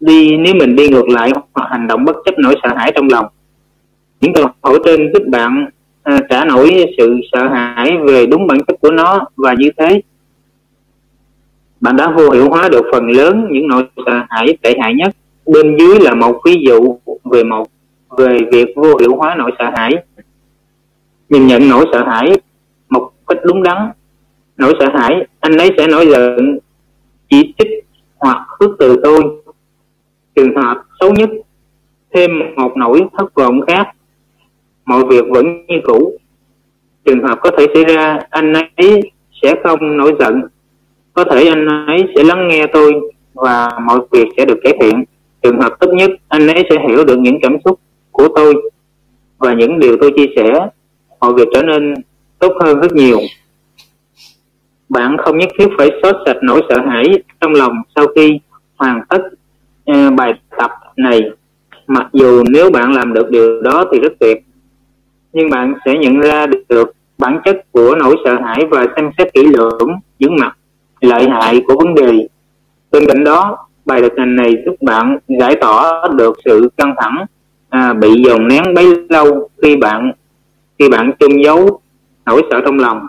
đi nếu mình đi ngược lại hoặc hành động bất chấp nỗi sợ hãi trong lòng? Những câu hỏi trên giúp bạn à, trả nổi sự sợ hãi về đúng bản chất của nó và như thế bạn đã vô hiệu hóa được phần lớn những nỗi sợ hãi tệ hại nhất. Bên dưới là một ví dụ về một về việc vô hiệu hóa nỗi sợ hãi nhìn nhận nỗi sợ hãi một cách đúng đắn. Nỗi sợ hãi, anh ấy sẽ nổi giận. Chỉ trích hoặc khước từ tôi. Trường hợp xấu nhất, thêm một nỗi thất vọng khác. Mọi việc vẫn như cũ. Trường hợp có thể xảy ra, anh ấy sẽ không nổi giận. Có thể anh ấy sẽ lắng nghe tôi và mọi việc sẽ được cải thiện. Trường hợp tốt nhất, anh ấy sẽ hiểu được những cảm xúc của tôi và những điều tôi chia sẻ mọi việc trở nên tốt hơn rất nhiều. Bạn không nhất thiết phải xóa sạch nỗi sợ hãi trong lòng sau khi hoàn tất uh, bài tập này. Mặc dù nếu bạn làm được điều đó thì rất tuyệt nhưng bạn sẽ nhận ra được bản chất của nỗi sợ hãi và xem xét kỹ lưỡng những mặt lợi hại của vấn đề. Bên cạnh đó bài thực hành này giúp bạn giải tỏa được sự căng thẳng à, bị dồn nén bấy lâu khi bạn khi bạn chôn giấu nỗi sợ trong lòng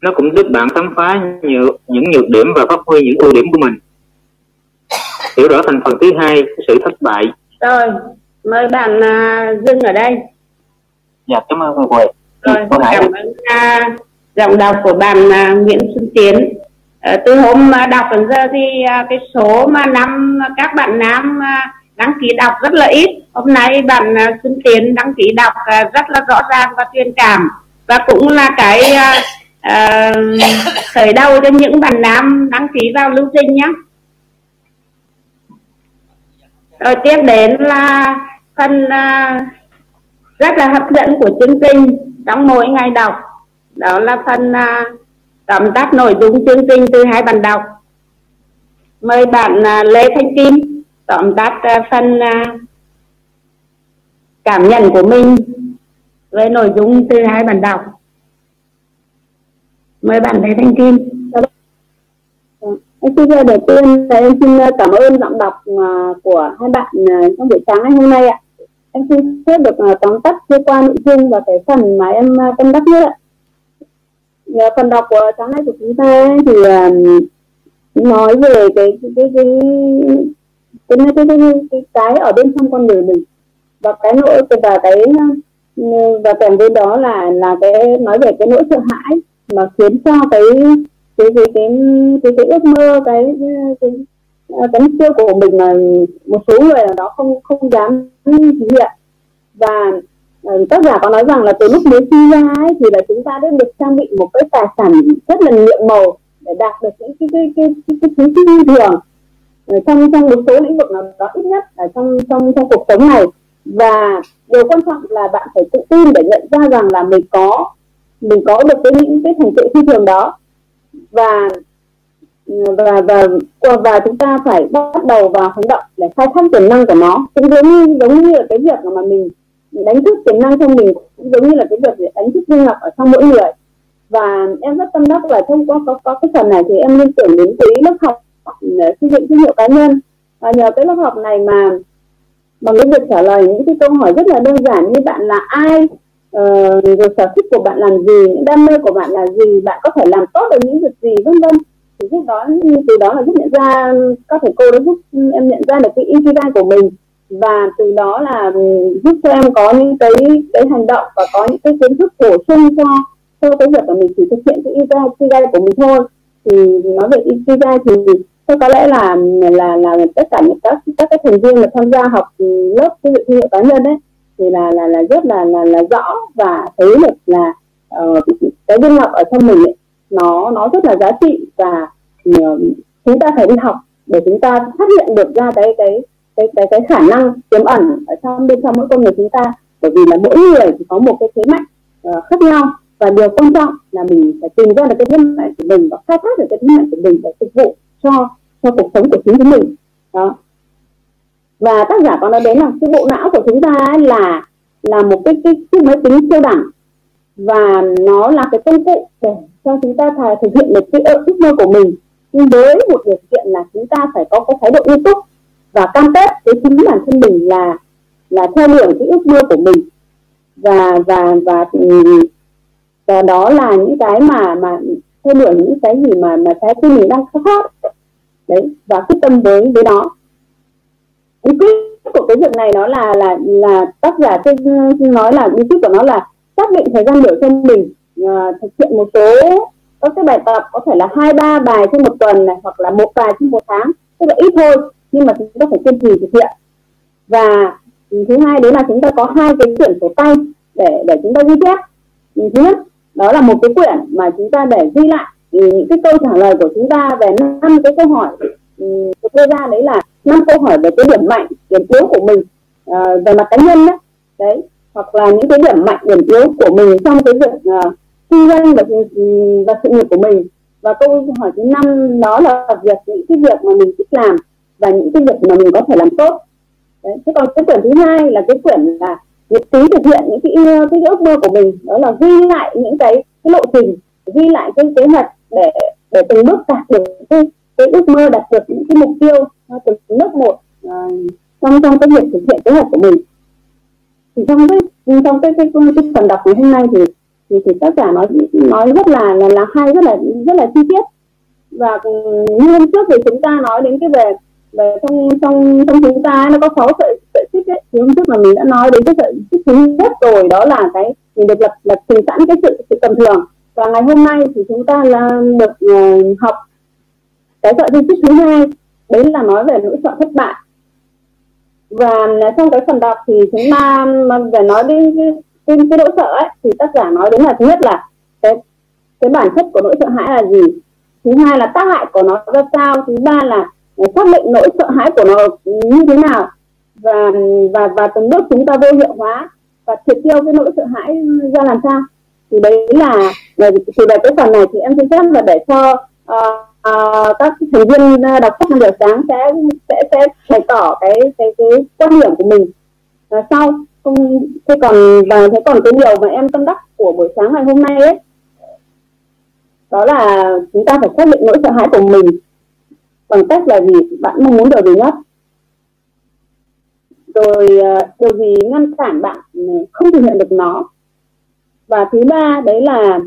nó cũng giúp bạn khám phá nhiều, những nhược điểm và phát huy những ưu điểm của mình. Hiểu rõ thành phần thứ hai của sự thất bại. Rồi mời bạn uh, dừng ở đây. Dạ cảm ơn cô Huệ rồi cảm ơn uh, giọng đọc của bạn uh, Nguyễn Xuân Tiến. Uh, từ hôm uh, đọc đến giờ thì uh, cái số mà năm các bạn nam uh, đăng ký đọc rất là ít. Hôm nay bạn à, Xuân Tiến đăng ký đọc à, rất là rõ ràng và truyền cảm. Và cũng là cái uh, uh, khởi đầu cho những bạn nam đăng ký vào lưu trình nhé rồi tiếp đến là phần uh, rất là hấp dẫn của chương trình trong mỗi ngày đọc. Đó là phần uh, tóm tắt nội dung chương trình từ hai bạn đọc. Mời bạn uh, Lê Thanh Kim tóm tắt à, phần à, cảm nhận của mình về nội dung từ hai bạn đọc. Mời bạn thấy Thanh Kim. Em xin đầu tiên. Là em xin à, cảm ơn giọng đọc của hai bạn trong buổi sáng ngày hôm nay ạ. Em xin phép được tóm tắt sơ qua nội dung và cái phần mà em tâm đắc nhất ạ. Phần đọc của sáng nay của chúng ta thì nói về cái cái cái cái cái cái, cái, cái, cái, cái ở bên trong con người mình. Và cái nỗi và cái và kèm với đó là là cái nói về cái nỗi sợ hãi mà khiến cho cái cái cái cái cái, cái ước mơ cái cái cái mục tiêu của mình mà một số người nào đó không không dám thực hiện. Và ờ, tác giả có nói rằng là từ lúc mới sinh ra ấy, thì là chúng ta đã được trang bị một cái tài sản rất là nhiệm màu để đạt được những cái cái cái cái cái thứ phi thường. Ờ, trong trong một số lĩnh vực nào đó ít nhất ở trong trong trong cuộc sống này. Và điều quan trọng là bạn phải tự tin để nhận ra rằng là mình có mình có được cái những cái thành tựu phi thường đó. Và và và và chúng ta phải bắt đầu vào hành động để khai thác tiềm năng của nó. Cũng giống như giống như là cái việc mà mình đánh thức tiềm năng trong mình cũng giống như là cái việc đánh thức dương ngọc ở trong mỗi người. Và em rất tâm đắc là thông qua có, có cái phần này thì em liên tưởng đến cái lớp học xây dựng thương hiệu cá nhân. Và nhờ cái lớp học này mà bằng cái việc trả lời những cái câu hỏi rất là đơn giản như bạn là ai uh, rồi sở thích của bạn làm gì những đam mê của bạn là gì bạn có thể làm tốt được những việc gì vân vân. Thì lúc đó từ đó là giúp nhận ra các thầy cô đã giúp em nhận ra được cái ikigai của mình. Và từ đó là ừ, giúp cho em có những cái cái hành động và có những cái kiến thức bổ sung cho cho cái việc của mình chỉ thực hiện cái ikigai của mình thôi. Thì nói về ikigai thì thế có lẽ là là là tất cả những các các cái thành viên mà tham gia học lớp xây dựng thương hiệu cá nhân đấy thì là là là rất là là, là rõ và thấy được là uh, cái viên ngọc ở trong mình ấy, nó nó rất là giá trị và uh, chúng ta phải đi học để chúng ta phát hiện được ra cái cái cái cái cái khả năng tiềm ẩn ở trong bên trong mỗi con người chúng ta. Bởi vì là mỗi người thì có một cái thế mạnh uh, khác nhau và điều quan trọng là mình phải tìm ra được cái thế mạnh của mình và khai thác được cái thế mạnh của mình để phục vụ cho cho cuộc sống của chính chúng mình. Đó. Và tác giả có nói đến là cái bộ não của chúng ta là là một cái cái chiếc máy tính siêu đẳng. Và nó là cái công cụ để cho chúng ta thực hiện được cái ước mơ của mình. Nhưng với một điều kiện là chúng ta phải có cái thái độ nghiêm túc và cam kết với chính bản thân mình là là theo đuổi cái ước mơ của mình. Và và và và đó là những cái mà mà theo đuổi những cái gì mà mà trái tim mình đang khao. khát đấy và quyết tâm với với đó bí quyết của cái việc này nó là là là tác giả trên nói là bí quyết của nó là xác định thời gian biểu cho mình. Uh, thực hiện một số các cái bài tập có thể là hai ba bài trên một tuần này hoặc là một bài trên một tháng. Tức là ít thôi nhưng mà chúng ta phải kiên trì thực hiện. Và thứ hai đấy là chúng ta có hai cái quyển sổ tay để để chúng ta ghi chép. Thứ nhất đó là một cái quyển mà chúng ta để ghi lại những cái câu trả lời của chúng ta về năm cái câu hỏi ừ, tôi đưa ra đấy là năm câu hỏi về cái điểm mạnh điểm yếu của mình à, về mặt cá nhân đấy đấy hoặc là những cái điểm mạnh điểm yếu của mình trong cái việc uh, kinh doanh và, ừ, và sự nghiệp của mình. Và câu hỏi thứ năm đó là việc những cái việc mà mình thích làm và những cái việc mà mình có thể làm tốt. Đấy. thế còn cái quyển thứ hai là cái quyển là nhật ký thực hiện những cái cái ước mơ của mình. Đó là ghi lại những cái cái lộ trình ghi lại cái kế hoạch để để từng bước đạt được cái, cái ước mơ đạt được những cái mục tiêu từng bước một uh, trong trong cái việc thực hiện kế hoạch của mình. Thì trong cái trong cái cái, cái, cái phần đọc ngày hôm nay thì thì, thì tác giả nói nói rất là là là hay rất là rất là chi tiết. Và như hôm trước thì chúng ta nói đến cái về về trong trong trong chúng ta nó có sáu sợi sợi xích ấy. Thì hôm trước mà mình đã nói đến cái sợi xích thứ nhất rồi đó là cái mình được lập lập trình sẵn cái sự sự tầm thường và ngày hôm nay thì chúng ta là được uh, ờ, học cái sợi di tích thứ hai. Đấy là nói về nỗi sợ thất bại. Và ờ, trong cái phần đọc thì chúng ta ờ, về nói đến cái, cái, cái nỗi sợ ấy thì tác giả nói đến là thứ nhất là cái cái bản chất của nỗi sợ hãi là gì? Thứ hai là tác hại của nó ra sao? Thứ ba là xác định nỗi sợ hãi của nó như thế nào? Và và và từng bước chúng ta vô hiệu hóa và triệt tiêu cái nỗi sợ hãi ra làm sao? Thì đấy là thì về cái phần này thì em xin phép là để cho uh, uh, các thành viên ờ, đọc sách buổi sáng sẽ sẽ sẽ bày tỏ cái cái cái quan điểm của mình. Uh, sau không thế còn và thế còn cái điều mà em tâm đắc của buổi sáng ngày hôm nay ấy đó là chúng ta phải xác định nỗi sợ hãi của mình bằng cách là gì? Bạn mong muốn điều gì nhất? Rồi điều gì ngăn cản bạn không thực hiện được nó? Và thứ ba đấy là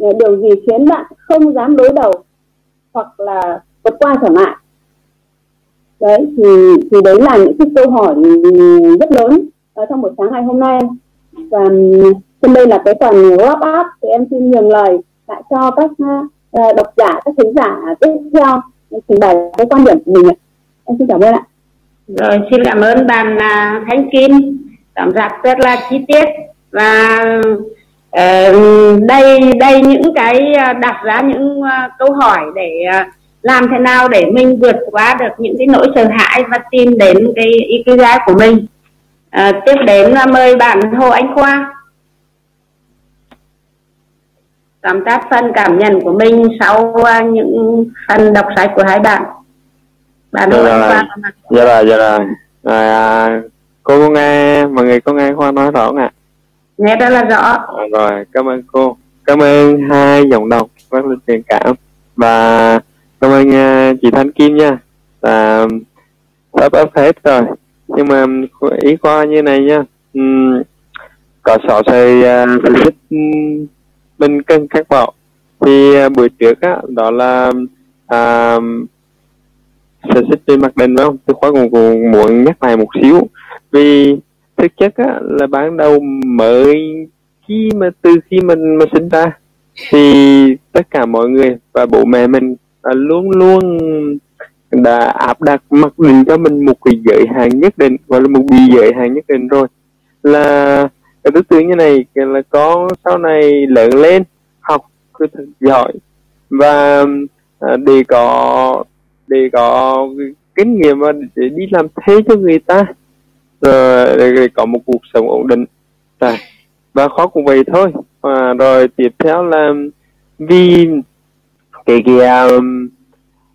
ờ, điều gì khiến bạn không dám đối đầu hoặc là vượt qua trở ngại? Đấy thì thì đấy là những cái câu hỏi rất lớn ở trong buổi sáng ngày hôm nay. Và trên đây là cái phần wrap up thì em xin nhường lời lại cho các uh, độc giả các khán giả tiếp theo trình bày cái quan điểm của mình em xin cảm ơn ạ. Rồi xin cảm ơn bạn uh, Kim. Cảm giác rất là chi tiết. Và đây đây những cái đặt ra những uh, câu hỏi để uh, làm thế nào để mình vượt qua được những cái nỗi sợ hãi và tìm đến cái ikigai của mình? À, tiếp đến là mời bạn Hồ Anh Khoa. Tóm tắt phần cảm nhận của mình sau những phần đọc sách của hai bạn. Bạn Hồ Anh Khoa dạ rồi dạ rồi à, cô có nghe mọi người có nghe Khoa nói rõ không ạ nghe rất là rõ. Dạ rồi cảm ơn cô. Cảm ơn hai giọng đồng rất là truyền cảm. Và cảm ơn à, chị Thanh Kim nha. Là sắp ấp hết rồi. Nhưng mà ý qua như này nha. Uhm, có sọ xây uh, thích bên cân các bọ thì uh, buổi trước á đó là à, sở xích trên mặt đình phải không? Tôi khóa cũng, cũng muốn nhắc lại một xíu. Vì thực chất á là ban đầu mới khi mà từ khi mình mà sinh ra thì tất cả mọi người và bố mẹ mình à, luôn luôn đã áp đặt mặc định cho mình một cái giới hạn nhất định gọi là một bị giới hạn nhất định rồi. Là cái tư tưởng như này là con sau này lớn lên học cứ thật giỏi. Và à, để có để có kinh nghiệm và để đi làm thế cho người ta Ờ, rồi để có một cuộc sống ổn định. Và khó cũng vậy thôi. À, rồi tiếp theo là vì cái cái um,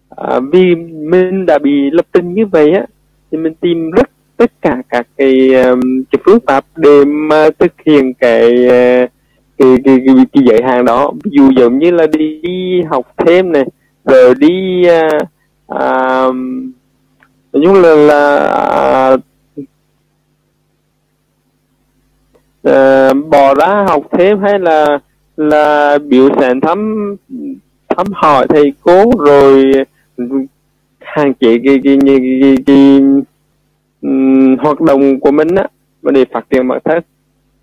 à, à vì mình đã bị lập trình như vậy á thì mình tìm rất tất cả các cái um, cái phương pháp để mà thực hiện cái uh, cái, cái, cái, cái giới hạn đó. Ví dụ giống như là đi, đi học thêm này rồi đi uh, uh, nói là là uh, Ờ, bỏ ra học thêm hay là là biểu sản thăm thăm hỏi thầy cô rồi hạn chế cái cái cái, cái, cái, cái um, hoạt động của mình á và để phát triển bản thân.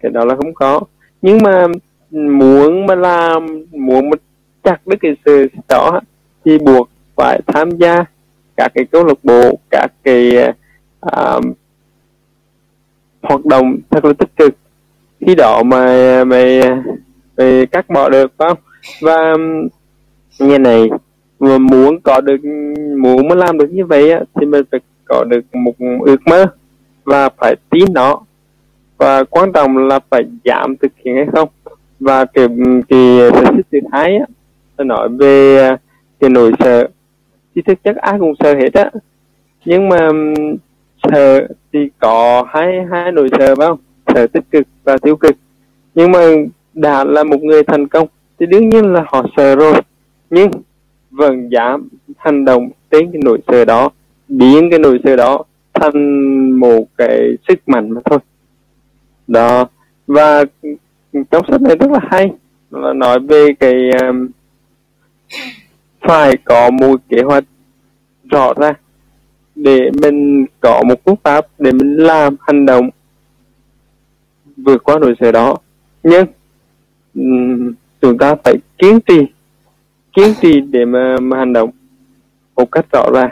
Cái đó là không có. Nhưng mà muốn mà làm muốn mà chặt được cái sự đó thì buộc phải tham gia các cái câu lạc bộ các cái uh, hoạt động thật là tích cực khi đó mà mày mày cắt bỏ được phải không? Và um, như này mà muốn có được muốn mới làm được như vậy á, thì mình phải có được một ước mơ và phải tin nó. Và quan trọng là phải giảm thực hiện hay không. Và cái cái sở thích thứ hai á tôi nói về uh, cái nỗi sợ. Thì thực chất ai cũng sợ hết á. Nhưng mà um, sợ thì có hai hai nỗi sợ phải không? Sợ tích cực và tiêu cực. Nhưng mà đã là một người thành công thì đương nhiên là họ sợ rồi. Nhưng vẫn dám hành động trên cái nỗi sợ đó biến cái nỗi sợ đó thành một cái sức mạnh mà thôi. Đó. Và trong sách này rất là hay là nói về cái um, phải có một kế hoạch rõ ràng để mình có một phương pháp để mình làm hành động vượt qua nỗi sợ đó. Nhưng um, chúng ta phải kiên trì kiên trì để mà, mà hành động một cách rõ ràng.